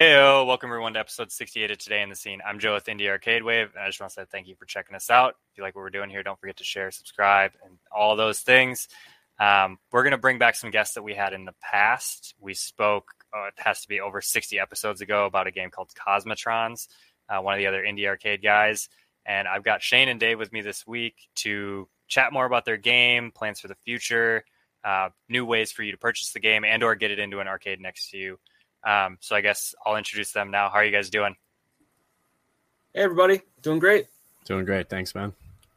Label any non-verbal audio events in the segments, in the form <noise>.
Heyo, welcome everyone to episode 68 of Today in the Scene. I'm Joe with Indie Arcade Wave, and I just want to say thank you for checking us out. If you like what we're doing here, don't forget to share, subscribe, and all those things. Um, we're going to bring back some guests that we had in the past. We spoke, uh, it has to be over 60 episodes ago, about a game called Cosmotrons, uh, one of the other Indie Arcade guys. And I've got Shane and Dave with me this week to chat more about their game, plans for the future, uh, new ways for you to purchase the game, and or get it into an arcade next to you. Um, so I guess I'll introduce them now. How are you guys doing? Hey, everybody. Doing great. Doing great. Thanks, man.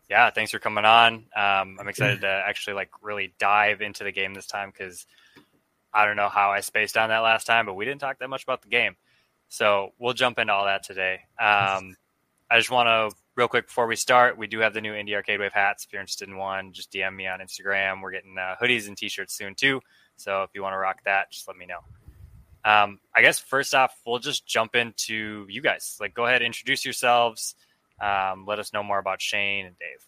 Yeah, thanks for coming on. Um, I'm excited to actually like really dive into the game this time because I don't know how I spaced on that last time, but we didn't talk that much about the game. So we'll jump into all that today. Um, I just want to real quick before we start, we do have the new Indie Arcade Wave hats. If you're interested in one, just DM me on Instagram. We're getting uh, hoodies and t-shirts soon too. So if you want to rock that, just let me know. Um, I guess first off, we'll just jump into you guys. Like, go ahead, introduce yourselves. Um, let us know more about Shane and Dave.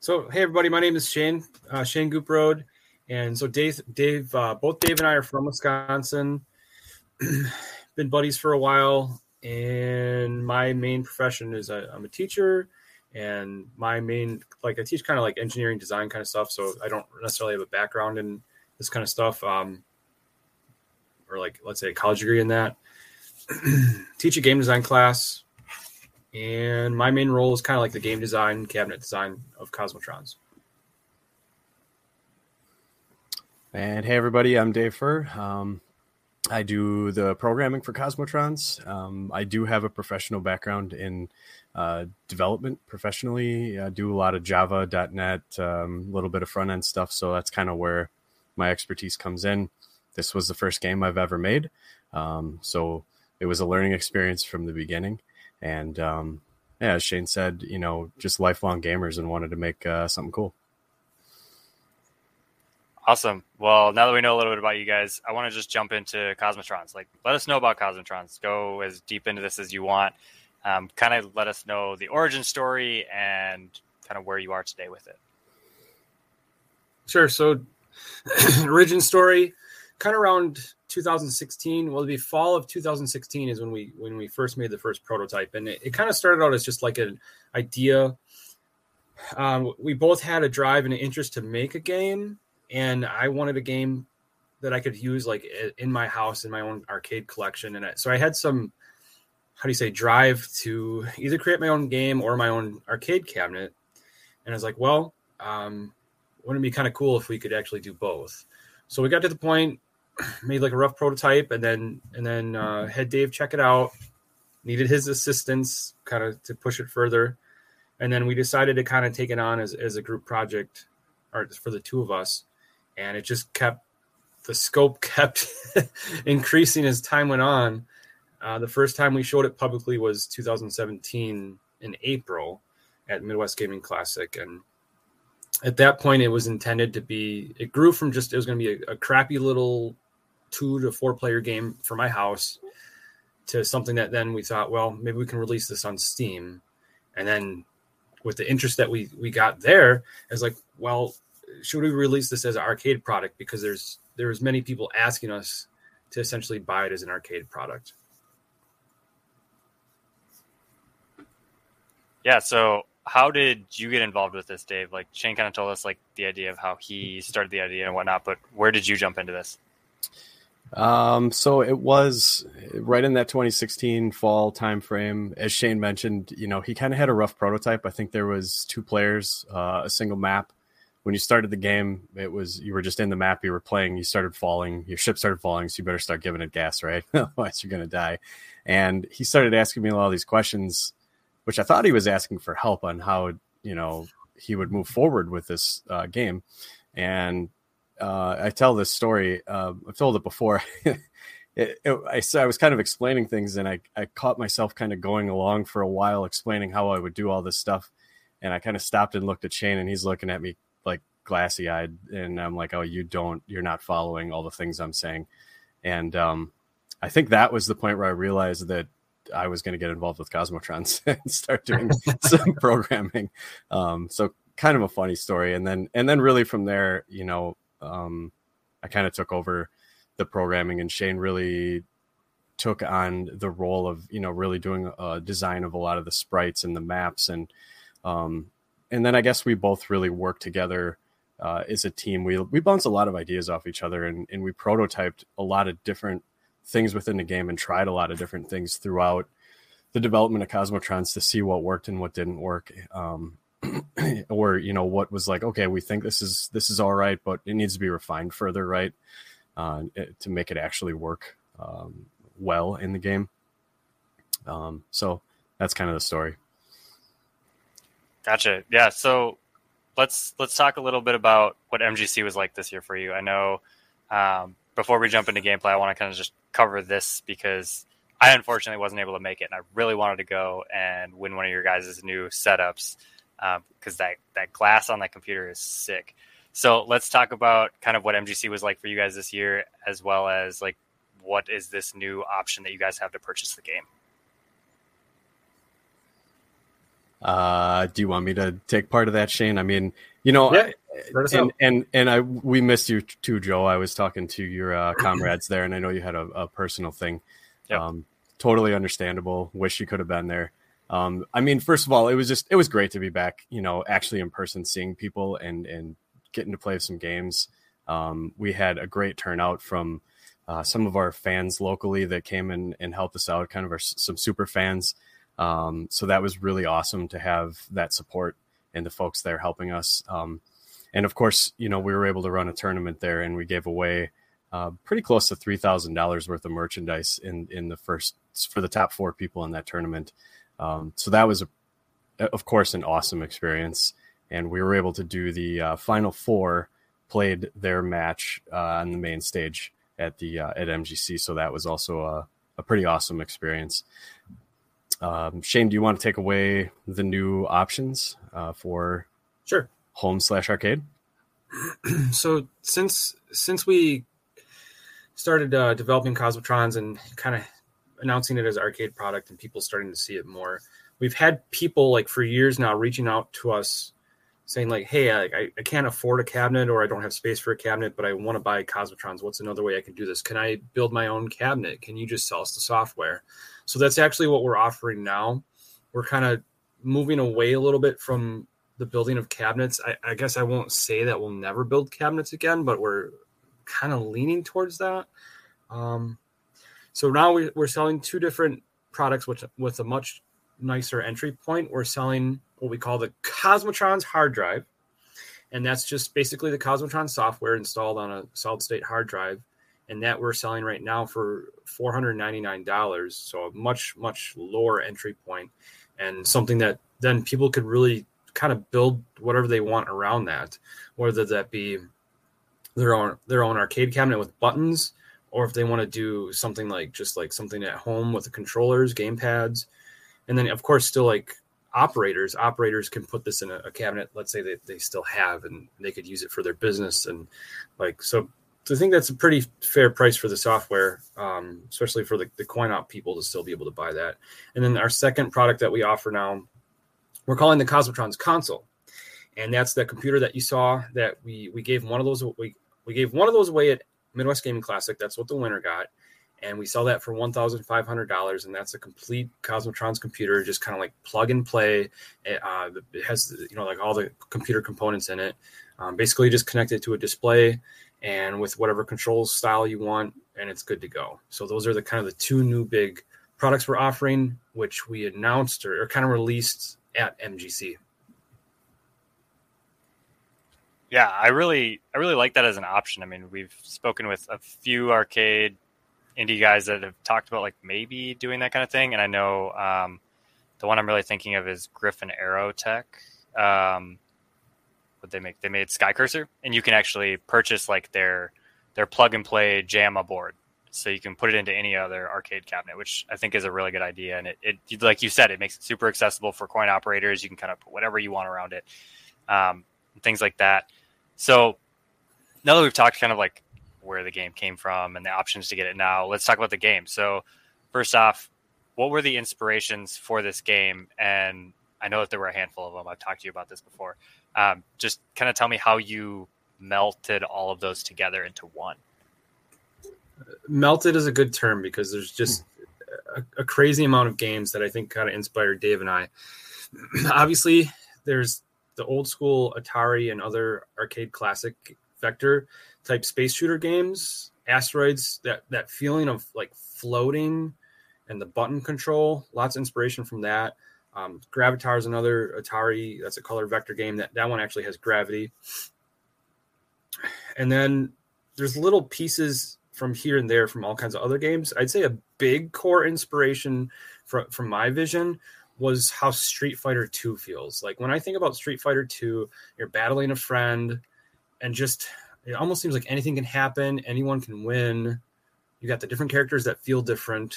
So, hey everybody, my name is Shane uh, Shane Gooprode, and so Dave, Dave, uh, both Dave and I are from Wisconsin. <clears throat> Been buddies for a while, and my main profession is I, I'm a teacher, and my main like I teach kind of like engineering design kind of stuff. So I don't necessarily have a background in this kind of stuff. Um, or like let's say a college degree in that. <clears throat> Teach a game design class, and my main role is kind of like the game design, cabinet design of Cosmotrons. And hey, everybody, I'm Dave Furr. Um, I do the programming for Cosmotrons. Um, I do have a professional background in uh, development professionally. I do a lot of Java, .NET, a um, little bit of front end stuff. So that's kind of where my expertise comes in this was the first game I've ever made. Um, so it was a learning experience from the beginning. And um, yeah, as Shane said, you know, just lifelong gamers and wanted to make uh, something cool. Awesome. Well, now that we know a little bit about you guys, I want to just jump into Cosmotrons. Like, let us know about Cosmotrons. Go as deep into this as you want. Um, kind of let us know the origin story and kind of where you are today with it. Sure. So, <clears throat> origin story kind of around 2016 well the fall of 2016 is when we when we first made the first prototype. And it, it kind of started out as just like an idea. Um, we both had a drive and an interest to make a game and i wanted a game that i could use like in my house in my own arcade collection. And so i had some how do you say drive to either create my own game or my own arcade cabinet. And i was like well um, wouldn't it be kind of cool if we could actually do both? So we got to the point made like a rough prototype and then and then uh, had Dave check it out. Needed his assistance kind of to push it further. And then we decided to kind of take it on as, as a group project or for the two of us. And it just kept the scope <laughs> kept increasing as time went on. Uh, the first time we showed it publicly was 2017 in April at Midwest Gaming Classic. And at that point, it was intended to be, it grew from just, it was going to be a, a crappy little two to four player game for my house to something that then we thought, well, maybe we can release this on Steam. And then with the interest that we we got there, it's like, well, should we release this as an arcade product? Because there's there's many people asking us to essentially buy it as an arcade product. Yeah, so how did you get involved with this, Dave? Like Shane kind of told us like the idea of how he started the idea and whatnot, but where did you jump into this? Um, so it was right in that 2016 fall timeframe. As Shane mentioned, you know, he kind of had a rough prototype. I think there was two players, uh, a single map. When you started the game, it was you were just in the map. You were playing. You started falling. Your ship started falling, so you better start giving it gas, right? <laughs> Otherwise, you're gonna die. And he started asking me a lot of these questions, which I thought he was asking for help on how you know he would move forward with this uh, game. And uh, I tell this story. Uh, I've told it before. <laughs> it, it, I, I was kind of explaining things, and I, I caught myself kind of going along for a while, explaining how I would do all this stuff. And I kind of stopped and looked at Shane, and he's looking at me like glassy eyed, and I'm like, "Oh, you don't, you're not following all the things I'm saying." And um, I think that was the point where I realized that I was going to get involved with Cosmotrons <laughs> and start doing <laughs> some programming. Um, so kind of a funny story, and then and then really from there, you know, um, I kind of took over the programming, and Shane really took on the role of you know really doing a design of a lot of the sprites and the maps and um, and then I guess we both really worked together uh, as a team. We we bounced a lot of ideas off each other and, and we prototyped a lot of different things within the game and tried a lot of different things throughout the development of Cosmotrons to see what worked and what didn't work. Um, <clears throat> or you know what was like okay we think this is this is all right but it needs to be refined further right? Uh, to make it actually work um, well in the game. Um, so that's kind of the story. Gotcha. Yeah so let's let's talk a little bit about what mgc was like this year for you. I know um, before we jump into gameplay i want to kind of just cover this because i unfortunately wasn't able to make it and i really wanted to go and win one of your guys' new setups because um, that that glass on that computer is sick. So let's talk about kind of what MGC was like for you guys this year, as well as like what is this new option that you guys have to purchase the game. Uh, do you want me to take part of that, Shane? I mean, you know, yeah, and, and, and I we missed you too, Joe. I was talking to your uh, <clears throat> comrades there, and I know you had a, a personal thing. Yep. Um, totally understandable. Wish you could have been there. Um, I mean, first of all, it was just it was great to be back, you know, actually in person, seeing people and and getting to play some games. Um, we had a great turnout from uh, some of our fans locally that came in and helped us out, kind of our some super fans. Um, so that was really awesome to have that support and the folks there helping us. Um, and of course, you know, we were able to run a tournament there, and we gave away uh, pretty close to three thousand dollars worth of merchandise in in the first for the top four people in that tournament. Um, so that was, a, of course, an awesome experience. And we were able to do the uh, final four played their match uh, on the main stage at the uh, at MGC. So that was also a, a pretty awesome experience. Um, Shane, do you want to take away the new options uh, for sure home slash arcade? <clears throat> so since since we started uh, developing Cosmotrons and kind of announcing it as arcade product and people starting to see it more. We've had people like for years now reaching out to us saying like, "Hey, I, I can't afford a cabinet or I don't have space for a cabinet, but I want to buy Cosmotrons. What's another way I can do this? Can I build my own cabinet? Can you just sell us the software?" So that's actually what we're offering now. We're kind of moving away a little bit from the building of cabinets. I, I guess I won't say that we'll never build cabinets again, but we're kind of leaning towards that. Um, so now we're selling two different products with, with a much nicer entry point. We're selling what we call the Cosmotrons hard drive. And that's just basically the Cosmotron software installed on a solid state hard drive. And that we're selling right now for $499. So a much, much lower entry point and something that then people could really kind of build whatever they want around that, whether that be their own their own arcade cabinet with buttons or if they want to do something like just like something at home with the controllers, game pads, and then of course still like operators. Operators can put this in a, a cabinet. Let's say that they still have, and they could use it for their business, and like so. So I think that's a pretty fair price for the software, um, especially for the, the coin op people to still be able to buy that. And then our second product that we offer now, we're calling the Cosmotrons console, and that's that computer that you saw that we we gave one of those we we gave one of those away at Midwest Gaming Classic. That's what the winner got. And we sell that for $1,500. And that's a complete Cosmotrons computer, just kind of like plug and play. It, uh, it, has, you know, like all the computer components in it. Um, basically, just connect it to a display and with whatever control style you want, and it's good to go. So, those are the kind of the two new big products we're offering, which we announced or, or kind of released at MGC. Yeah, I really I really like that as an option. I mean, we've spoken with a few arcade indie guys that have talked about like maybe doing that kind of thing, and I know um, the one I'm really thinking of is Griffin Aerotech. Um, what they make? They made Skycurser, and you can actually purchase like their their plug and play JAMMA board, so you can put it into any other arcade cabinet, which I think is a really good idea. And it, it like you said, it makes it super accessible for coin operators. You can kind of put whatever you want around it. Um, things like that. So now that we've talked kind of like where the game came from and the options to get it now, let's talk about the game. So first off, what were the inspirations for this game? And I know that there were a handful of them. I've talked to you about this before. Um, just kind of tell me how you melted all of those together into one. melted is a good term because there's just a, a crazy amount of games that I think kind of inspired Dave and I. <clears throat> Obviously, there's the old school Atari and other arcade classic vector type space shooter games, asteroids, that that feeling of like floating and the button control, lots of inspiration from that. Um, Gravitar is another Atari. That's a color vector game. That that one actually has gravity. And then there's little pieces from here and there from all kinds of other games. I'd say a big core inspiration from from my vision was how Street Fighter 2 feels. Like when I think about Street Fighter 2, you're battling a friend and just it almost seems like anything can happen, anyone can win. You got the different characters that feel different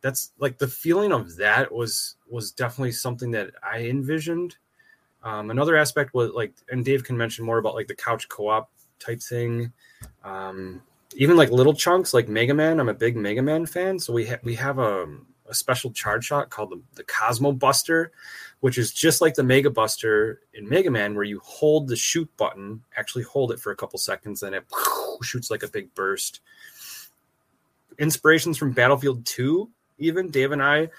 that's like the feeling of that was was definitely something that I envisioned. Um, another aspect was like, and Dave can mention more about like the couch co-op type thing. Um, even like little chunks like Mega Man. I'm a big Mega Man fan, so we ha- we have a, a special charge shot called the, the Cosmo Buster, which is just like the Mega Buster in Mega Man, where you hold the shoot button, actually hold it for a couple seconds, and it <laughs> shoots like a big burst. Inspirations from Battlefield 2 even Dave and I,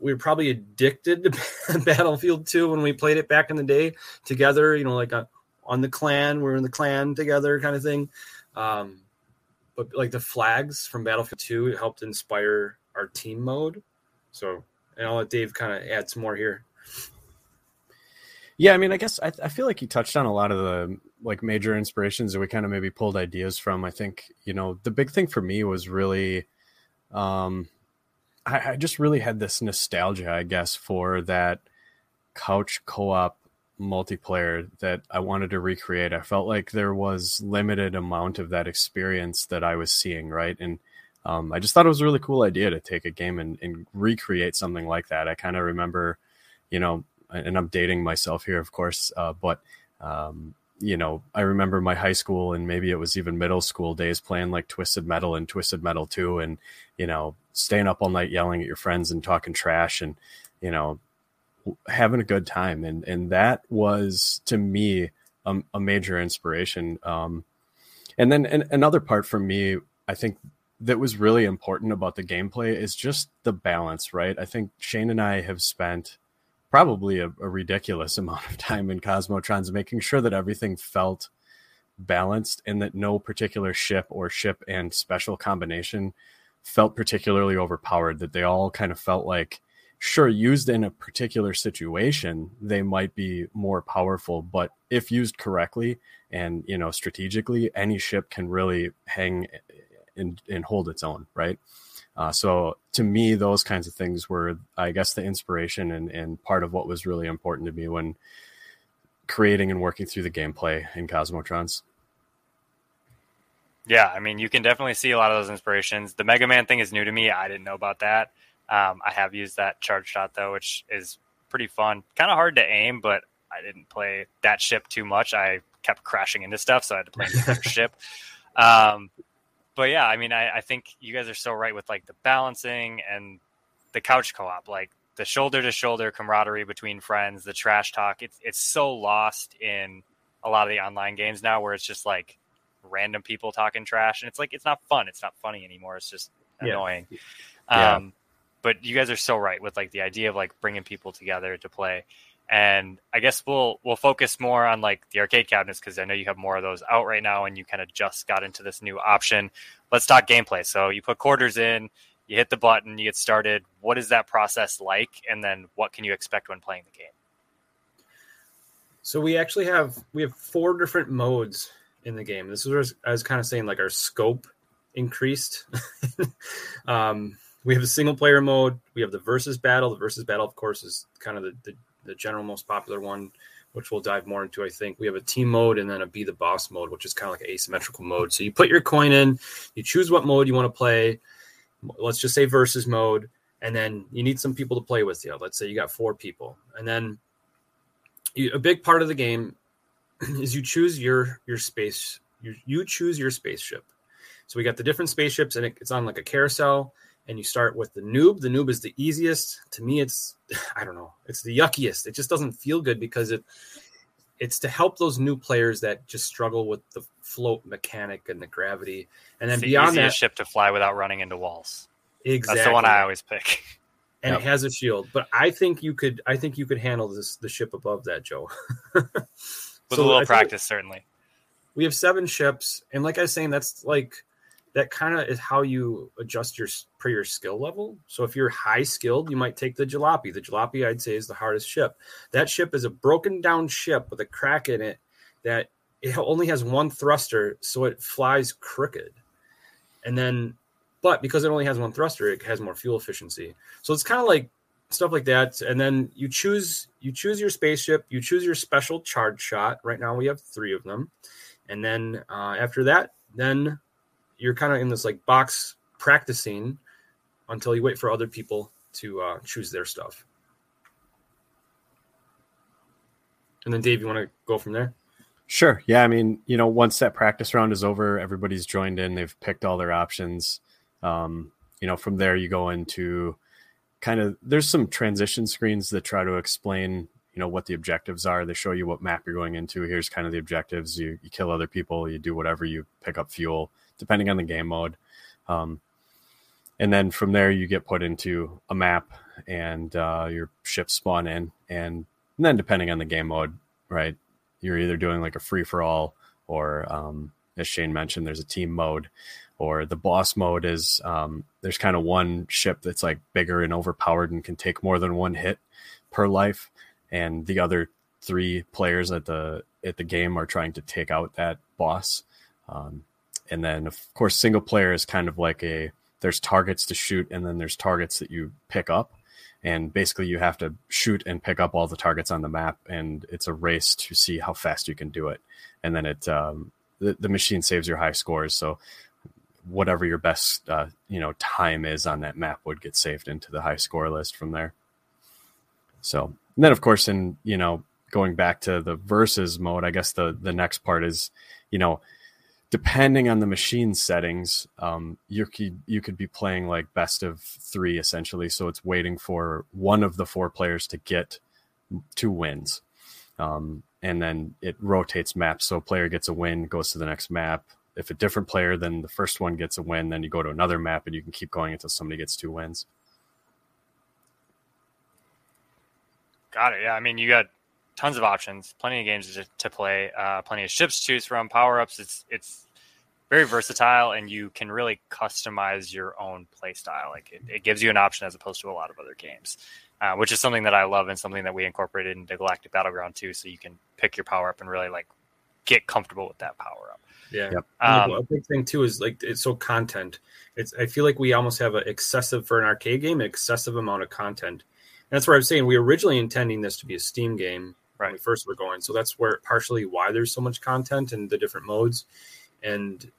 we were probably addicted to <laughs> Battlefield 2 when we played it back in the day together, you know, like a, on the clan, we're in the clan together kind of thing. Um, but like the flags from Battlefield 2 helped inspire our team mode. So, and I'll let Dave kind of add some more here. Yeah, I mean, I guess I, I feel like you touched on a lot of the like major inspirations that we kind of maybe pulled ideas from. I think you know the big thing for me was really um, I, I just really had this nostalgia, I guess, for that couch co-op multiplayer that I wanted to recreate. I felt like there was limited amount of that experience that I was seeing, right? And um, I just thought it was a really cool idea to take a game and, and recreate something like that. I kind of remember, you know, and I'm dating myself here, of course, uh, but um, you know, I remember my high school and maybe it was even middle school days playing like Twisted Metal and Twisted Metal 2 and, you know, staying up all night yelling at your friends and talking trash and, you know, having a good time. And, and that was to me a, a major inspiration. Um, and then and another part for me, I think that was really important about the gameplay is just the balance, right? I think Shane and I have spent probably a, a ridiculous <laughs> amount of time in Cosmotrons, making sure that everything felt balanced and that no particular ship or ship and special combination felt particularly overpowered, that they all kind of felt like, sure, used in a particular situation, they might be more powerful, but if used correctly and, you know, strategically, any ship can really hang and, and hold its own, right? Uh, so to me, those kinds of things were, I guess, the inspiration and, and part of what was really important to me when creating and working through the gameplay in Cosmotrons. Yeah, I mean, you can definitely see a lot of those inspirations. The Mega Man thing is new to me. I didn't know about that. Um, I have used that charge shot though, which is pretty fun. Kind of hard to aim, but I didn't play that ship too much. I kept crashing into stuff, so I had to play another <laughs> ship. Um, but yeah, I mean, I, I think you guys are so right with like the balancing and the couch co-op, like the shoulder to shoulder camaraderie between friends, the trash talk. It's it's so lost in a lot of the online games now, where it's just like random people talking trash, and it's like it's not fun. It's not funny anymore. It's just annoying. Yeah. Um, but you guys are so right with like the idea of like bringing people together to play and I guess we'll we'll focus more on like the arcade cabinets because I know you have more of those out right now, and you kind of just got into this new option. Let's talk gameplay. So you put quarters in, you hit the button, you get started. What is that process like, and then what can you expect when playing the game? So we actually have we have four different modes in the game. This is where I was kind of saying like our scope increased. <laughs> um, we have a single player mode. We have the versus battle. The versus battle, of course, is kind of the, the the general most popular one, which we'll dive more into. I think we have a team mode and then a be the boss mode, which is kind of like asymmetrical mode. So you put your coin in, you choose what mode you want to play. Let's just say versus mode, and then you need some people to play with you. Let's say you got four people, and then you, a big part of the game <clears throat> is you choose your your space. You, you choose your spaceship. So we got the different spaceships, and it, it's on like a carousel and you start with the noob. The noob is the easiest. To me, it's <sighs> I don't know, it's the yuckiest. It just doesn't feel good because it it's to help those new players that just struggle with the float mechanic and the gravity. And then It's the beyond that, easiest ship to fly without running into walls. exactly. That's the one I always pick. <laughs> and Yep. it has a shield. But I think you could I think you could handle this the ship above that, Joe. <laughs> With So a little I practice, certainly. We have seven ships, and like I was saying, that's like that kind of is how you adjust your your skill level. So if you're high skilled, you might take the jalopy. The jalopy, I'd say, is the hardest ship. That ship is a broken down ship with a crack in it that it only has one thruster, so it flies crooked. And then, but because it only has one thruster, it has more fuel efficiency. So it's kind of like stuff like that. And then you choose you choose your spaceship, you choose your special charge shot. Right now we have three of them, and then uh, after that, then you're kind of in this like box practicing until you wait for other people to uh, choose their stuff. And then Dave, you want to go from there? Sure. Yeah. I mean, you know, once that practice round is over, everybody's joined in, they've picked all their options. Um, you know, from there you go into kind of there's some transition screens that try to explain, you know, what the objectives are. They show you what map you're going into. Here's kind of the objectives. You you kill other people, you do whatever, you pick up fuel, depending on the game mode. Um, and then from there you get put into a map and uh, your ships spawn in and, and then depending on the game mode, right? you're either doing like a free for all or um, as shane mentioned there's a team mode or the boss mode is um, there's kind of one ship that's like bigger and overpowered and can take more than one hit per life and the other three players at the at the game are trying to take out that boss um, and then of course single player is kind of like a there's targets to shoot and then there's targets that you pick up. And basically you have to shoot and pick up all the targets on the map and it's a race to see how fast you can do it. And then it um, the, the machine saves your high scores. So whatever your best uh, you know time is on that map would get saved into the high score list from there. So and then of course in you know going back to the versus mode i guess the the next part is you know depending on the machine settings, um, you could you could be playing like best of three essentially. So it's waiting for one of the four players to get two wins, um, and then it rotates maps. So a player gets a win, goes to the next map. If a different player than the first one gets a win, then you go to another map, and you can keep going until somebody gets two wins. Got it. Yeah, I mean, you got tons of options, plenty of games to, to play, uh, plenty of ships to choose from, power ups. It's it's very versatile, and you can really customize your own playstyle. Like it, it gives you an option as opposed to a lot of other games, uh, which is something that I love and something that we incorporated into Galactic Battleground too. So you can pick your power up and really like get comfortable with that power up. Yeah. Yep. Um, a big thing too is like it's so content. It's I feel like we almost have an excessive for an arcade game, an excessive amount of content. And that's where I'm saying we were originally intending this to be a Steam game when we Right. first were going. So that's where partially why there's so much content and the different modes. And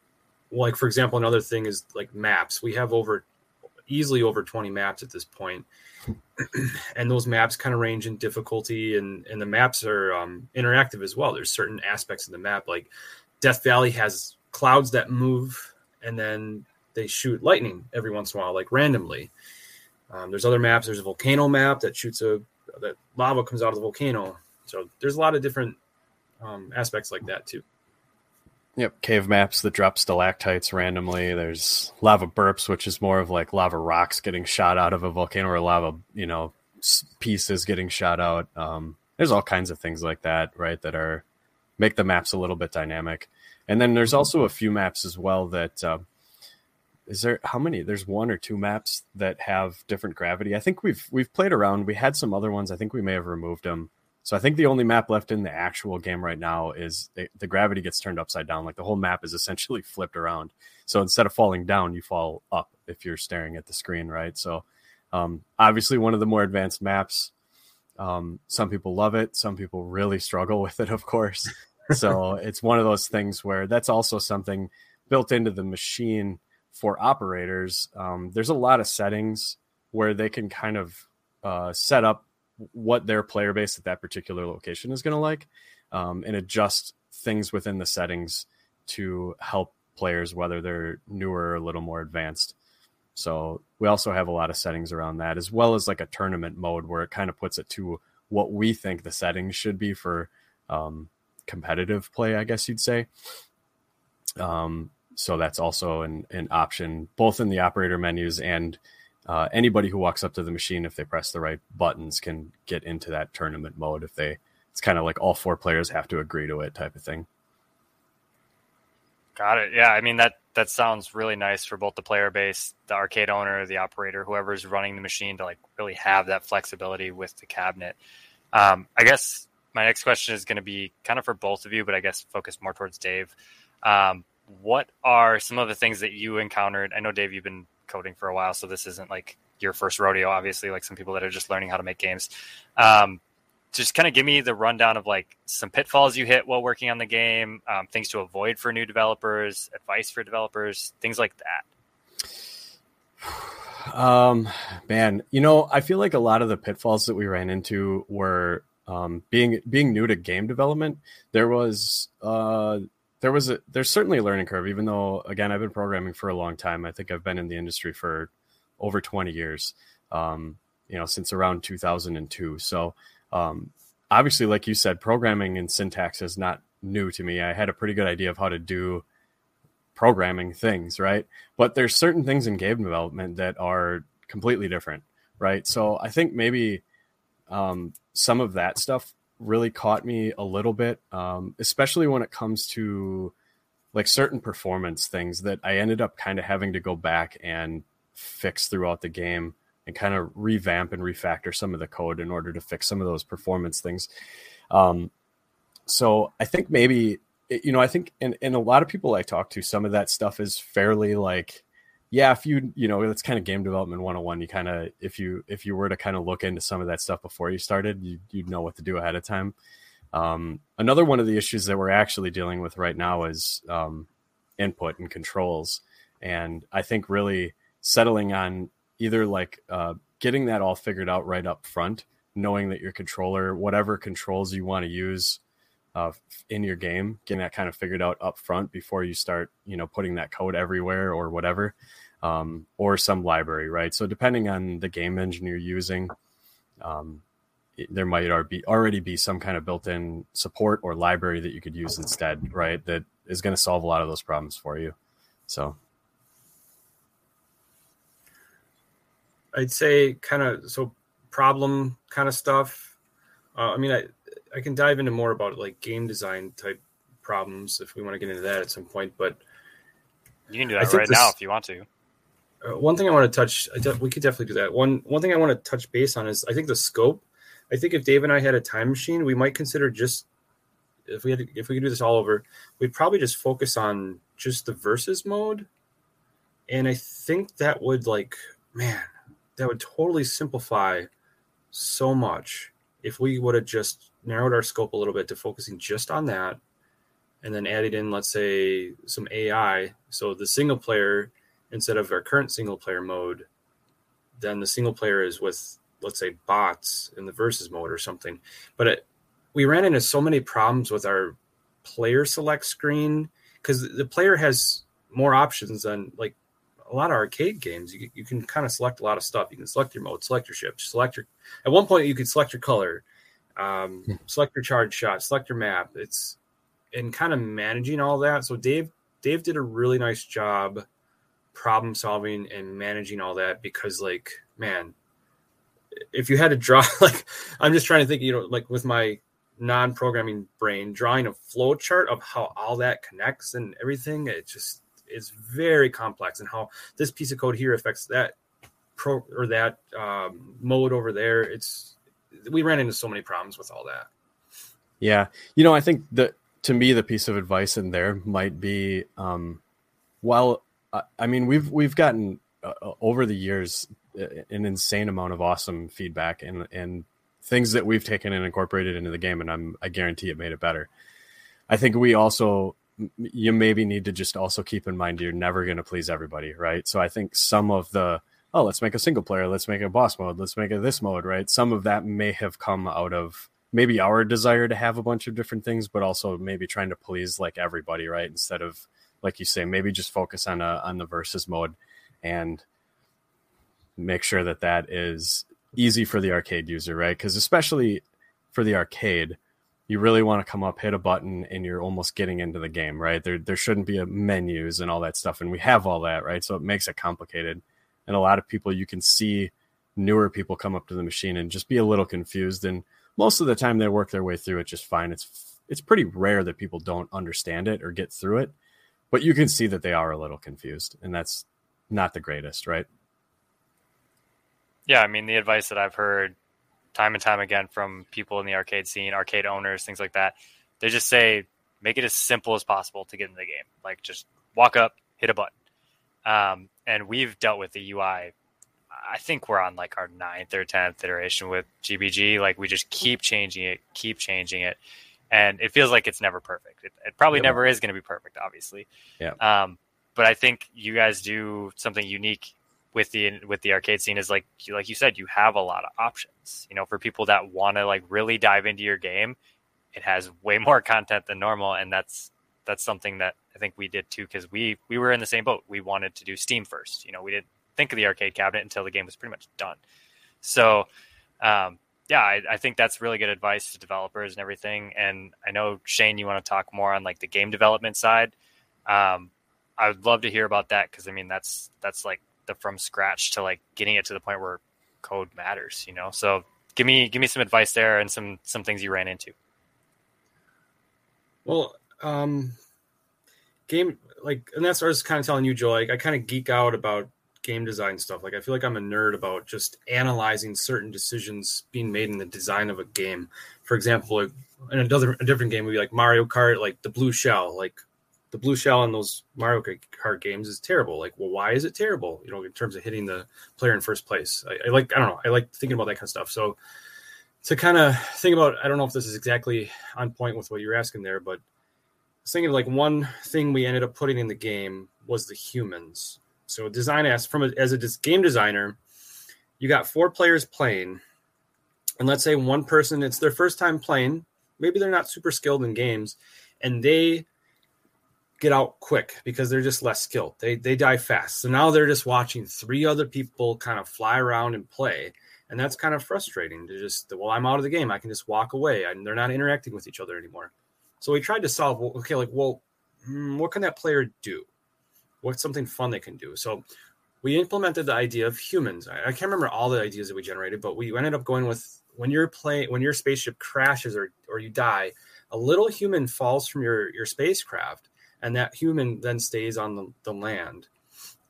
like for example, another thing is like maps. We have over easily over 20 maps at this <clears throat> and those maps kind of range in difficulty and and the maps are um, interactive as well. There's certain aspects of the map like Death Valley has clouds that move and then they shoot lightning every once in a while, like randomly. Um, there's other maps. There's a volcano map that shoots a that lava comes out of the volcano. So there's a lot of different um, aspects like that too. Yep, cave maps that drop stalactites randomly. There's lava burps, which is more of like lava rocks getting shot out of a volcano or lava, you know, pieces getting shot out. Um, there's all kinds of things like that, right? That are make the maps a little bit dynamic. And then there's also a few maps as well that uh, is there how many? There's one or two maps that have different gravity. I think we've we've played around. We had some other ones. I think we may have removed them. So I think the only map left in the actual game right now is the, the gravity gets turned upside down. Like the whole map is essentially <laughs> flipped around. So instead of falling down, you fall up if you're staring at the screen, right? So um, obviously one of the more advanced maps. Um, some people love it. Some people really struggle <laughs> with it, of course. so <laughs> it's one of those things where that's also something built into the machine for operators. Um, there's a lot of settings where they can kind of uh, set up what their player base at that particular location is going to like um, and adjust things within the settings to help players whether they're newer or a little more advanced so we also have a lot of settings around that as well as like a tournament mode where it kind of puts it to what we think the settings should be for um, competitive play, I guess you'd say. Um, so that's also an, an option both in the operator menus and uh, anybody who walks up to the machine if they press the right buttons can get into that tournament mode if they it's kind of like all four players have to agree to it type of thing. Got it. Yeah i mean that that sounds really nice for both the player base the arcade owner the operator whoever's running the machine to like really have that flexibility with the cabinet. Um, i guess my next question is going to be kind of for both of you but i guess focus more towards dave. Um, what are some of the things that you encountered? I know dave you've been coding for a while, so this isn't like your first rodeo. Obviously, like some people that are just learning how to make games. Um, just kind of give me the rundown of like some pitfalls you hit while working on the game, um, things to avoid for new developers, advice for developers, things like that. <sighs> Um, man, you know, I feel like a lot of the pitfalls that we ran into were um, being being new to game development. There was uh, there was a there's certainly a learning curve even though again i've been programming for a long time. I think i've been in the industry for over 20 years um, you know since around 2002 so um, obviously like you said programming and syntax is not new to me. I had a pretty good idea of how to do programming things right? But there's certain things in game development that are completely different right? So i think maybe um, some of that stuff really caught me a little bit, um, especially when it comes to like certain performance things that I ended up kind of having to go back and fix throughout the game and kind of revamp and refactor some of the code in order to fix some of those performance things. Um, so I think maybe you know I think in, in a lot of people I talk to, some of that stuff is fairly like yeah, if you you know it's kind of game development 101. You kind of if you if you were to kind of look into some of that stuff before you started, you you'd know what to do ahead of time. Um, another one of the issues that we're actually dealing with right now is um, input and controls, and I think really settling on either like uh, getting that all figured out right up front, knowing that your controller, whatever controls you want to use uh, in your game, getting that kind of figured out up front before you start, you know, putting that code everywhere or whatever um, or some library, right? So depending on the game engine you're using, um, it, there might be already be some kind of built-in support or library that you could use instead, right? That is going to solve a lot of those problems for you. So, I'd say kind of so problem kind of stuff. Uh, I mean, I I can dive into more about like game design type problems if we want to get into that at some point, but you can do that right this, now if you want to. Uh, one thing I want to touch, we could definitely do that. One one thing I want to touch base on is I think the scope. I think if Dave and I had a time machine, we might consider just if we had to, if we could do this all over, we'd probably just focus on just the versus mode, and I think that would like man, that would totally simplify so much if we would have just narrowed our scope a little bit to focusing just on that, and then added in let's say some AI, so the single player instead of our current single player mode, then the single player is with let's say bots in the versus mode or something. But it, we ran into so many problems with our player select screen because the player has more options than like a lot of arcade games. You, you can kind of select a lot of stuff. You can select your mode, select your ship, select your. At one point, you could select your color, um, hmm. select your charge shot, select your map. It's and kind of managing all that. So Dave Dave did a really nice job problem solving and managing all that because like man if you had to draw <laughs> like i'm just trying to think you know like with my non-programming brain drawing a flow chart of how all that connects and everything it just is very complex and how this piece of code here affects that pro or that um, mode over there. It's we ran into so many problems with all that. Yeah. You know i think that to me the piece of advice in there might be um, while I mean, we've we've gotten uh, uh, over the years uh, an insane amount of awesome feedback and and things that we've taken and incorporated into the game, and I'm I guarantee it made it better. I think we also you maybe need to just also keep in mind you're never going to please everybody, right? So I think some of the oh let's make a single player, let's make a boss mode, let's make a this mode, right? Some of that may have come out of maybe our desire to have a bunch of different things, but also maybe trying to please like everybody, right? Instead of like you say, maybe just focus on a on the versus mode and make sure that that is easy for the arcade user, right? Because especially for the arcade, you really want to come up, hit a button, and you're almost getting into the game, right? There there shouldn't be a menus and all that stuff, and we have all that, right? So it makes it complicated. And a lot of people you can see newer people come up to the machine and just be a little confused. And most of the time they work their way through it just fine. It's it's pretty rare that people don't understand it or get through it, but you can see that they are a little confused, and that's not the greatest, right? Yeah, I mean the advice that I've heard time and time again from people in the arcade scene, arcade owners, things like that. They just say make it as simple as possible to get in the game. Like just walk up, hit a button. Um, and we've dealt with the UI. I think we're on like our ninth or tenth iteration with GBG. Like we just keep changing it, keep changing it, and it feels like it's never perfect. It, it probably never is going to be perfect, obviously. Yeah. Um, but I think you guys do something unique with the with the arcade scene is like like you said you have a lot of options you know for people that want to like really dive into your game it has way <laughs> more content than normal and that's that's something that i think we did too because we we were in the same boat we wanted to do steam first you know we didn't think of the arcade cabinet until the game was pretty much done so um, yeah I, I think that's really good advice to developers and everything and i know shane you want to talk more on like the game development side um, i would love to hear about that because i mean that's that's like the from scratch to like getting it to the point where code matters, you know? So give me, give me some advice there and some, some things you ran into. Well, um, game, like, and that's what I was kind of telling you, Joe, like I kind of geek out about game design stuff. Like I feel like I'm a nerd about just analyzing certain decisions being made in the design of a game. For example, in another a different game would be like Mario Kart, like the blue shell. Like the blue shell in those Mario Kart games is terrible. Like, well, why is it terrible? You know, in terms of hitting the player in first place. I, I like, I don't know, I like thinking about that kind of stuff. So to kind of think about, I don't know if this is exactly on point with what you're asking there, but thinking like one thing we ended up putting in the game was the humans. So design as from a, as a game designer, you got four players playing, and let's say one person it's their first time playing. Maybe they're not super skilled in games, and they get out quick because they're just less skilled. They they die fast. So now they're just watching three other people kind of fly around and play. And that's kind of frustrating to just, well, I'm out of the game. I can just walk away and they're not interacting with each other anymore. So we tried to solve, okay, like, well, hmm, what can that player do? What's something fun they can do? So we implemented the idea of humans. I, I can't remember all the ideas that we generated, but we ended up going with when your plane, when your spaceship crashes or, or you die, a little human falls from your, your spacecraft and that human then stays on the, the land.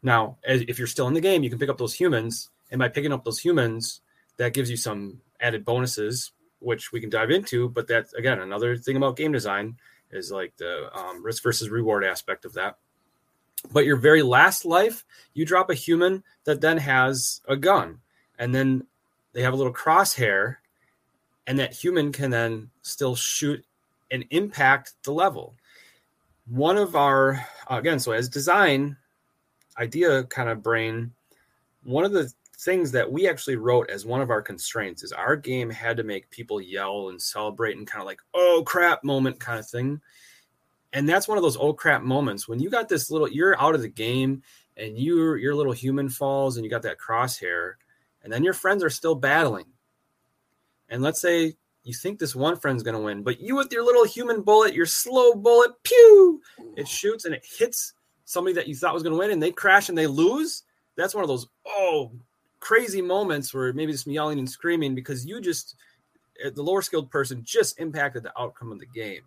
Now, if you're still in the game, you can pick up those humans, and by picking up those humans, that gives you some added bonuses, which we can dive into. But that's again another thing about game design is like the um, risk versus reward aspect of that. But your very last life, you drop a human that then has a gun, and then they have a little crosshair, and that human can then still shoot and impact the level. One of our again so as design idea kind of brain one of the things that we actually wrote as one of our constraints is our game had to make people yell and celebrate and kind of like oh crap moment kind of thing and that's one of those oh crap moments when you got this little you're out of the game and you your little human falls and you got that crosshair and then your friends are still battling and let's say you think this one friend's going to win, but you with your little human bullet, your slow bullet, pew, it shoots and it hits somebody that you thought was going to win and they crash and they lose. That's one of those, oh, crazy moments where maybe just yelling and screaming because you just, eh, the lower skilled person just impacted the outcome of the game.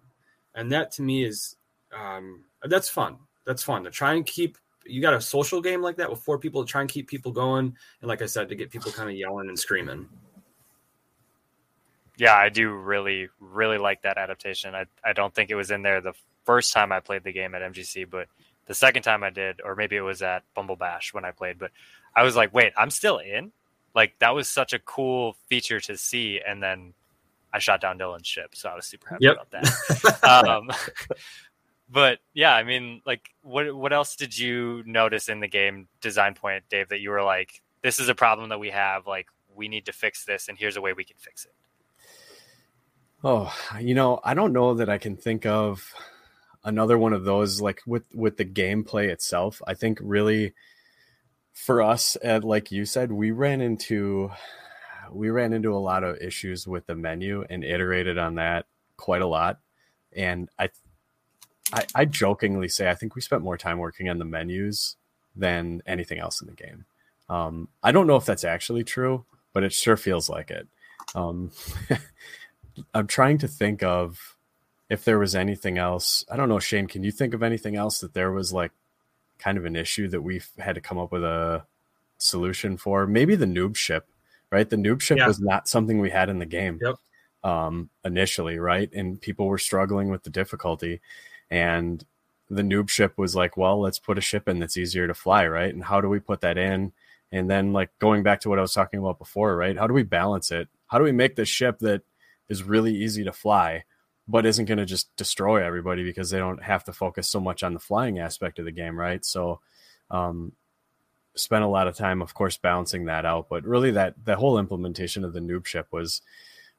And that to me is, um, that's fun. That's fun to try and keep you got a social game like that with four people to try and keep people going and like i said to get people kind of yelling and screaming yeah, I do really, really like that adaptation. I, I don't think it was in there the first time I played the game at MGC, but the second time I did, or maybe it was at Bumble Bash when I played, but I was like, wait, I'm still in? Like, that was such a cool feature to see. And then I shot down Dylan's ship. So I was super happy yep. about that. <laughs> um, but yeah, I mean, like, what, what else did you notice in the game design point, Dave, that you were like, this is a problem that we have? Like, we need to fix this, and here's a way we can fix it? Oh, you know, I don't know that I can think of another one of those like with with the gameplay itself. I think really for us at like you said, we ran into we ran into a lot of issues with the menu and iterated on that quite a lot, and I, I, I jokingly say I think we spent more time working on the menus than anything else in the game. Um, I don't know if that's actually true, but it sure feels like it. Um, <laughs> I'm trying to think of if there was anything else. I don't know, Shane. Can you think of anything else that there was like kind of an issue that we've had to come up with a solution for? Maybe the noob ship, right? The noob ship yeah. was not something we had in the game yep. um, initially, right? And people were struggling with the difficulty, and the noob ship was like, well, let's put a ship in that's easier to fly, right? And how do we put that in? And then, like going back to what I was talking about before, right? How do we balance it? How do we make this ship that is really easy to fly, but isn't going to just destroy everybody because they don't have to focus so much on the flying aspect of the game, right? So, um, spent a lot of time, of course, balancing that out. But really, that that whole implementation of the noob ship was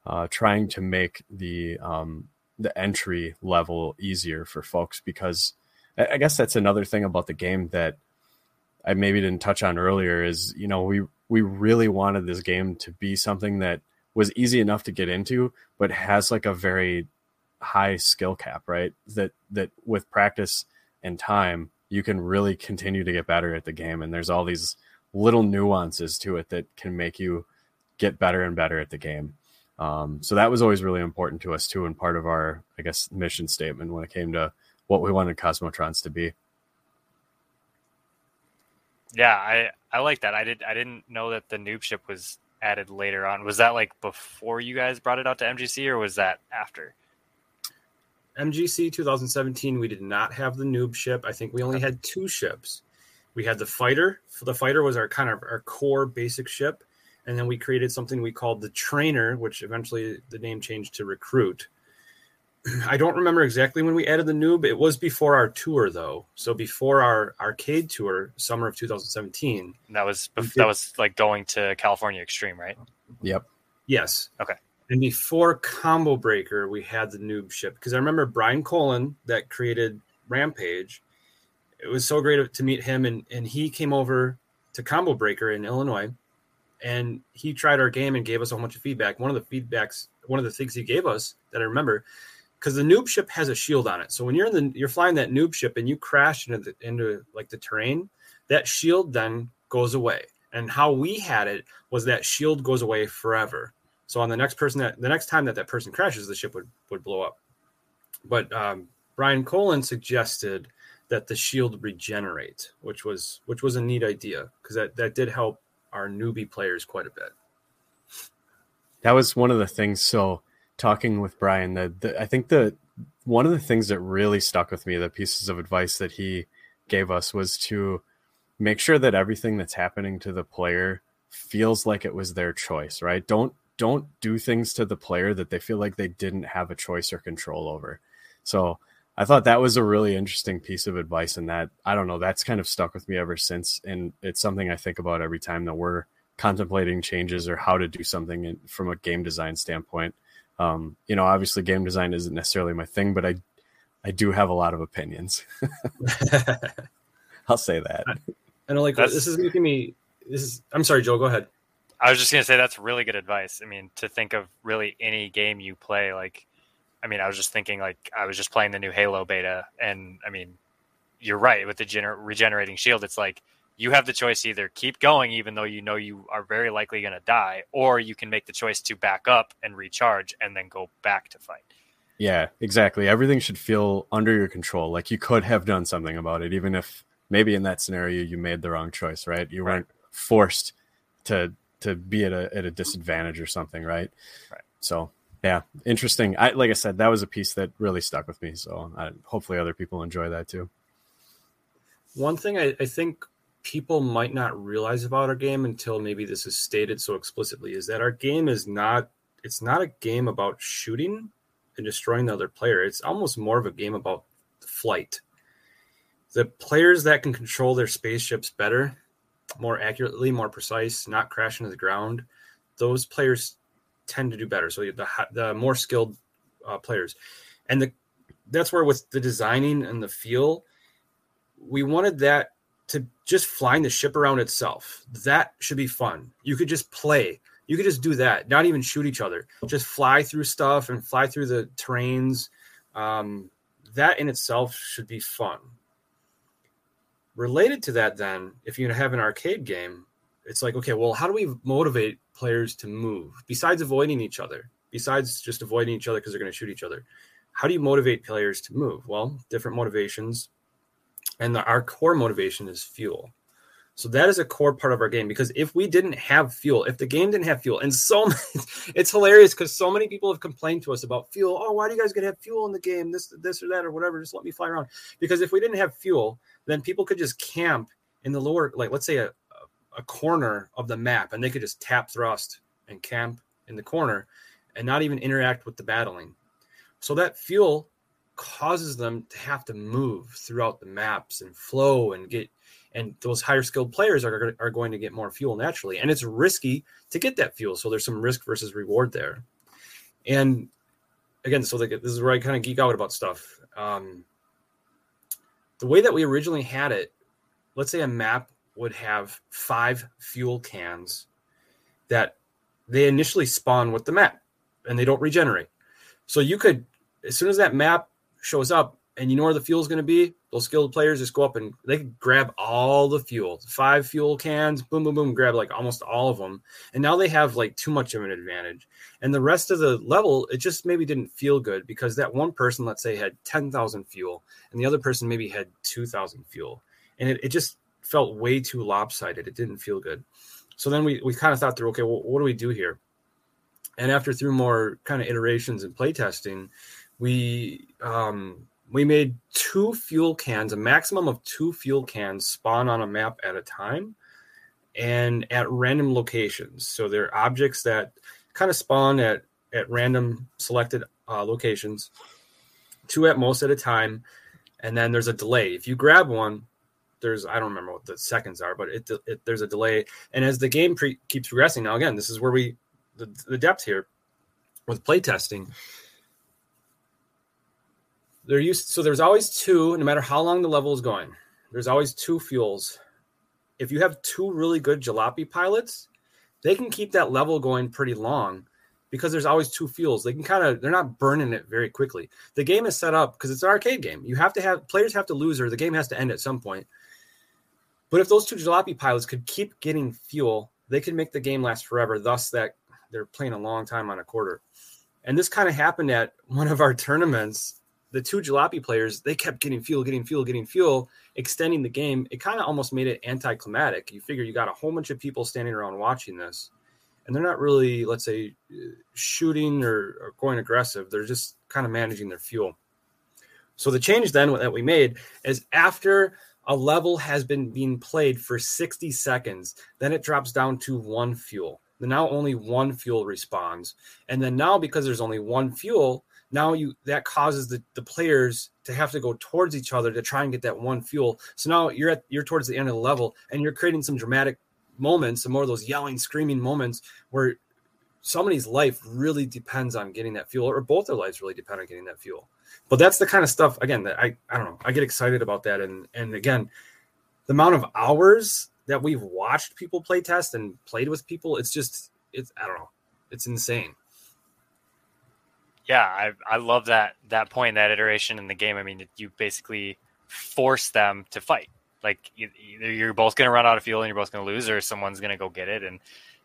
uh, trying to make the um, the entry level easier for folks because I guess that's another thing about the game that I maybe didn't touch on earlier is you know we we really wanted this game to be something that was easy enough to get into, but has like a very high skill cap, right? That that with practice and time, you can really continue to get better at the game. And there's all these little nuances to it that can make you get better and better at the game. Um, so that was always really important to us too, and part of our, I guess, mission statement when it came to what we wanted Cosmotrons to be. Yeah, I I like that. I did I didn't know that the noob ship was added later on. Was that like before you guys brought it out to MGC or was that after? MGC 2017, we did not have the noob ship. I think we only had two ships. We had the fighter. The fighter was our kind of our core basic ship, and then we created something we called the trainer, which eventually the name changed to recruit. <clears throat> I don't remember exactly when we added the noob. It was before our tour, though. So before our arcade tour, summer of 2017. That was that was like going to California Extreme, right? Yep. Yes. Okay. And before Combo Breaker, we had the noob ship because I remember Brian Colin that created Rampage. It was so great to meet him, and and he came over to Combo Breaker in Illinois, and he tried our game and gave us a whole bunch of feedback. One of the feedbacks, one of the things he gave us that I remember because the noob ship has a shield on it. So when you're in the you're flying that noob ship and you crash into the, into like the terrain, that shield then goes away. And how we had it was that shield goes away forever. So on the next person that the next time that that person crashes, the ship would would blow up. But um, Brian Colin suggested that the shield regenerate, which was which was a neat idea because that that did help our newbie players quite a bit. That was one of the things. So talking with Brian that I think the one of the things that really stuck with me, the pieces of advice that he gave us was to make sure that everything that's happening to the player feels like it was their choice, right? Don't don't do things to the player that they feel like they didn't have a choice or control over. So I thought that was a really interesting piece of advice and that I don't know, that's kind of stuck with me ever since and it's something I think about every time that we're contemplating changes or how to do something in, from a game design standpoint um, you know, obviously game design isn't necessarily my thing, but I I do have a lot of opinions. <laughs> I'll say that. I know, like that's, this is making me. This is. I'm sorry, Joe. Go ahead. I was just gonna say that's really good advice. I mean, to think of really any game you play, like, I mean, I was just thinking, like, I was just playing the new Halo beta, and I mean, you're right with the gener- regenerating shield. It's like you have the choice either keep going even though you know you are very likely going to die or you can make the choice to back up and recharge and then go back to fight. Yeah exactly. Everything should feel under your control. Like you could have done something about it even if maybe in that scenario you made the wrong choice right? You weren't forced to to be at a at a disadvantage or something right? Right. So yeah interesting. I like i said that was a piece that really stuck with me so I, hopefully other people enjoy that too. One thing I, I think people might not realize about our game until maybe this is stated so explicitly is that our game is not it's not a game about shooting and destroying the other player. It's almost more of a game about flight. The players that can control their spaceships better more accurately more precise not crash into the ground those players tend to do better so the, the more skilled uh, players and the that's where with the designing and the feel we wanted that to just flying the ship around itself. That should be fun. You could just play. You could just do that, not even shoot each other, just fly through stuff and fly through the terrains. Um, that in itself should be fun. Related to that, then, if you have an arcade game, it's like, okay, well, how do we motivate players to move besides avoiding each other? Besides just avoiding each other because they're going to shoot each other, how do you motivate players to move? Well, different motivations, and the, our core motivation is fuel. So that is a core part of our game because if we didn't have fuel, if the game didn't have fuel, and so <laughs> many, it's hilarious because so many people have complained to us about fuel. Oh, why do you guys to have fuel in the game? This, this or that or whatever. Just let me fly around. Because if we didn't have fuel, then people could just camp in the lower, like let's say a, a corner of the map, and they could just tap thrust and camp in the corner, and not even interact with the battling. So that fuel causes them to have to move throughout the maps and flow and get and those higher skilled players are, are going to get more fuel naturally. And it's risky to get that fuel. So there's some risk versus reward there. And again so this is where i kind of geek out about stuff. Um, the way that we originally had it let's say a map would have five fuel cans that they initially spawn with the map and they don't regenerate so you could as soon as that map shows up and you know where the fuel is going to be, those skilled players just go up and they grab all the fuel, five fuel cans, boom, boom, boom, grab like almost all of them. And now they have like too much of an advantage. And the rest of the level, it just maybe didn't feel good because that one person, let's say, had 10,000 fuel and the other person maybe had 2,000 fuel. And it, it just felt way too lopsided. It didn't feel good. So then we, we kind of thought through, okay, well, what do we do here? And after through more kind of iterations and playtesting, we um, we made two fuel cans, a maximum of two fuel cans spawn on a map at a time and at random locations. So they're objects that kind of spawn at, at random selected uh, locations, two at most at a time. And then there's a delay. If you grab one, there's, I don't remember what the seconds are, but it, it there's a delay. And as the game pre- keeps progressing, now again, this is where we, the, the depth here with playtesting they're used so there's always two no matter how long the level is going there's always two fuels. If you have two really good jalopy pilots they can keep that level going pretty long because there's always two fuels. They can kind of they're not burning it very quickly. The game is set up because it's an arcade game. You have to have players have to lose or the game has to end at some point but if those two jalopy pilots could keep getting fuel they could make the game last forever thus that they're playing a long time on a quarter. And this kind of happened at one of our tournaments. The two jalopy players they kept getting fuel getting fuel getting fuel extending the game. It kind of almost made it anticlimactic. You figure you got a whole bunch of people standing around watching this and they're not really let's say shooting or, or going aggressive. They're just kind of managing their fuel. So the change then that we made is after a level has been being played for 60 seconds then it drops down to one fuel. Now only one fuel responds and then now because there's only one fuel now you that causes the, the players to have to go towards each other to try and get that one fuel. So now you're at you're towards the end of the level and you're creating some dramatic moments some more of those yelling screaming moments where somebody's life really depends on getting that fuel or both their lives really depend on getting that fuel but that's the kind of stuff again that i i don't know i get excited about that and and again the amount of hours that we've watched people play test and played with people it's just it's i don't know it's insane yeah, I I love that that point, that iteration in the game. I mean, you basically force them to fight. Like either you're both going to run out of fuel and you're both going to lose, or someone's going to go get it, and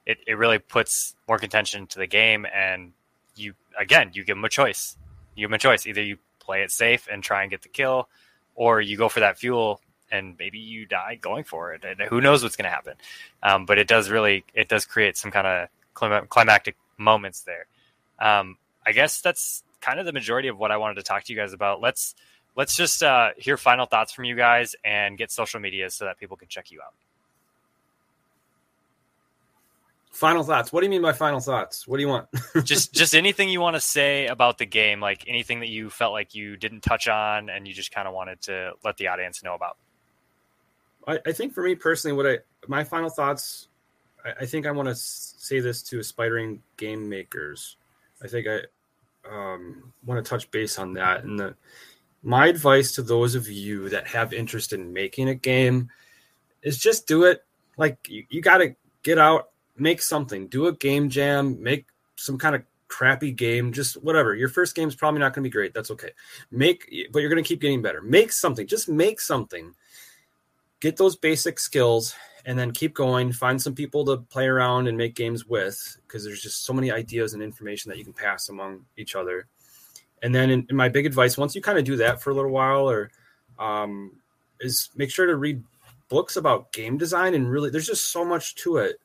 it, it really puts more contention to the game. And you again, you give them a choice. You them a choice. Either you play it safe and try and get the kill, or you go for that fuel and maybe you die going for it. And who knows what's going to happen? Um, but it does really, it does create some kind of climactic moments there. Um, I guess that's kind of the majority of what I wanted to talk to you guys about. Let's let's just uh, hear final thoughts from you guys and get social media so that people can check you out. Final thoughts. What do you mean by final thoughts? What do you want? <laughs> just just anything you want to say about the game, like anything that you felt like you didn't touch on and you just kind of wanted to let the audience know about. I, I think for me personally, what I my final thoughts, I, I think I want to say this to aspiring game makers. I think I um, want to touch base on that. And the, my advice to those of you that have interest in making a game is just do it. Like you, you got to get out make something. Do a game jam. Make some kind of crappy game. Just whatever. Your first game is probably not going to be great. That's okay. Make, but you're going to keep getting better. Make something. Just make something. Get those basic skills and then keep going. Find some people to play around and make games with because there's just so many ideas and information that you can pass among each other. And then, in, in my big advice, once you kind of do that for a little while, or um, is make sure to read books about game design and really there's just so much to it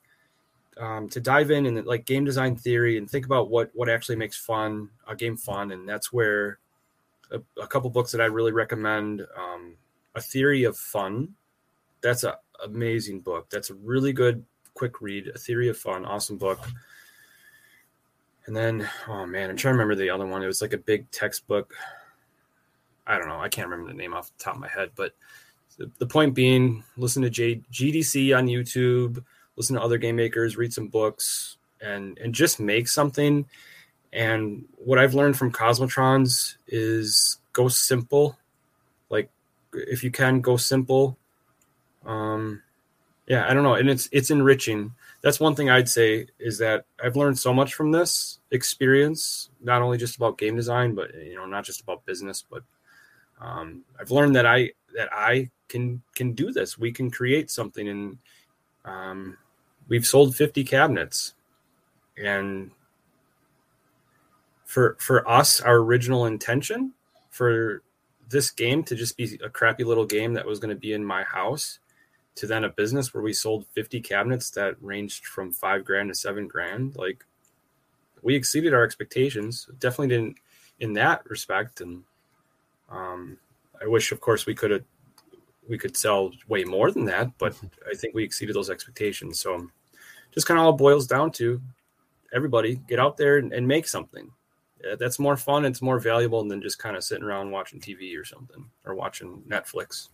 um, to dive in and like game design theory and think about what what actually makes fun a game fun. And that's where a, a couple books that i really recommend um, a theory of fun. That's a amazing book. That's a really good quick read a theory of fun. Awesome book. And then oh man i'm trying to remember the other one. It was like a big textbook. I don't know. I can't remember the name off the top of my head. But the, the point being, listen to J, GDC on YouTube, listen to other game makers, read some books, and and just make something. And what I've learned from Cosmotrons is go simple. Like if you can go simple. Um yeah, I don't know. And it's it's enriching. That's one thing I'd say is that I've learned so much from this experience, not only just about game design, but you know, not just about business, but um, I've learned that I that I can can do this. We can create something, and um, we've sold 50 cabinets, and for for us, our original intention for this game to just be a crappy little game that was going to be in my house to then a business where we sold 50 cabinets that ranged from five grand to seven grand like we exceeded our expectations. Definitely didn't in that respect. And um, I wish, of course, we could have we could sell way more than that, but I think we exceeded those expectations. So, just kind of all boils down to everybody get out there and, and make something. That's more fun. It's more valuable than just kind of sitting around watching TV or something or watching Netflix.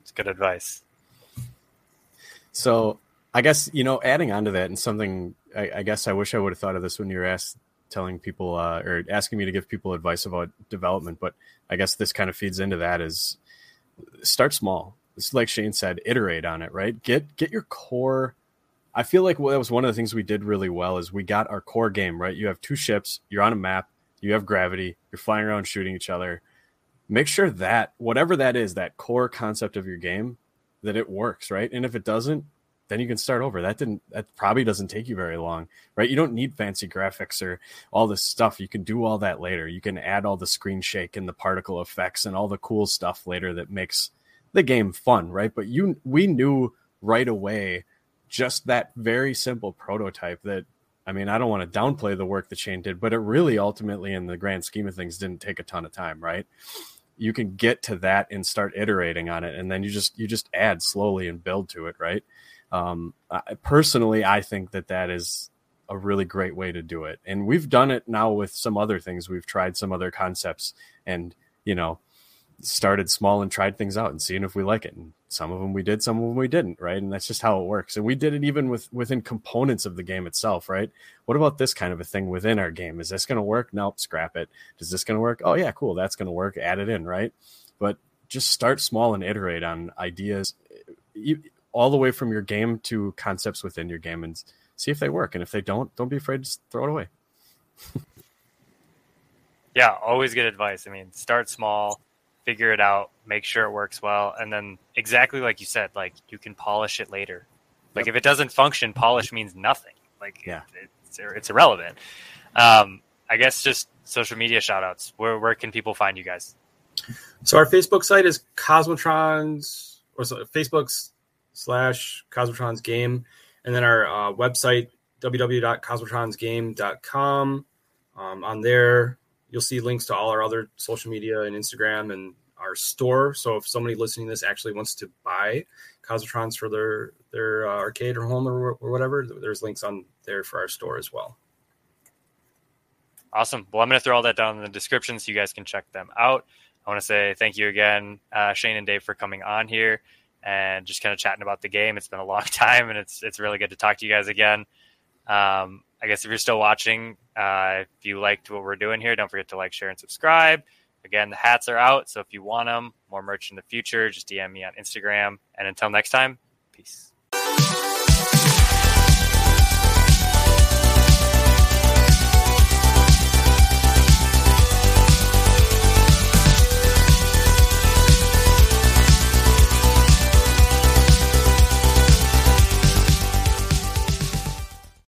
It's good advice. So, I guess you know, adding on to that, and something I, I guess I wish I would have thought of this when you were asked telling people uh, or asking me to give people advice about development, but I guess this kind of feeds into that is start small. It's like Shane said, iterate on it, right? Get get your core. I feel like that was one of the things we did really well is we got our core game, right? You have two ships, you're on a map, you have gravity, you're flying around shooting each other. Make sure that whatever that is, that core concept of your game, that it works, right? And if it doesn't, then you can start over. That didn't that probably doesn't take you very long, right? You don't need fancy graphics or all this stuff. You can do all that later. You can add all the screen shake and the particle effects and all the cool stuff later that makes the game fun, right? But you we knew right away just that very simple prototype that I mean, I don't want to downplay the work that Shane did, but it really ultimately in the grand scheme of things didn't take a ton of time, right? You can get to that and start iterating on it and then you just you just add slowly and build to it, right? Um, I, personally, I think that that is a really great way to do it. And we've done it now with some other things. We've tried some other concepts and, you know, started small and tried things out and seeing if we like it. And some of them we did, some of them we didn't, right? And that's just how it works. And we did it even with within components of the game itself, right? What about this kind of a thing within our game? Is this going to work? Nope, scrap it. Is this going to work? Oh yeah, cool, that's going to work. Add it in, right? But just start small and iterate on ideas. All the way from your game to concepts within your game and see if they work. And if they don't, don't be afraid to throw it away. <laughs> yeah, always good advice. I mean, start small, figure it out, make sure it works well, and then exactly like you said, like you can polish it later. Like yep. if it doesn't function, polish means nothing. Like yeah. It, it's it's irrelevant. Um, I guess just social media shout outs. Where where can people find you guys? So our Facebook site is Cosmotrons or so, Facebook's slash Cosmotrons game. And then our uh, website, www.cosmotronsgame.com. Um, on there, you'll see links to all our other social media and Instagram and our store. So if somebody listening to this actually wants to buy Cosmotrons for their their uh, arcade or home or, or whatever, there's links on there for our store as well. Awesome. Well, I'm going to throw all that down in the description so you guys can check them out. I want to say thank you again, uh, Shane and Dave, for coming on here and just kind of chatting about the game. It's been a long <laughs> time, and it's it's really good to talk to you guys again. Um, I guess if you're still watching, uh, if you liked what we're doing here, don't forget to like, share, and subscribe. Again, the hats are out, so if you want them, more merch in the future, just DM me on Instagram. And until next time, peace.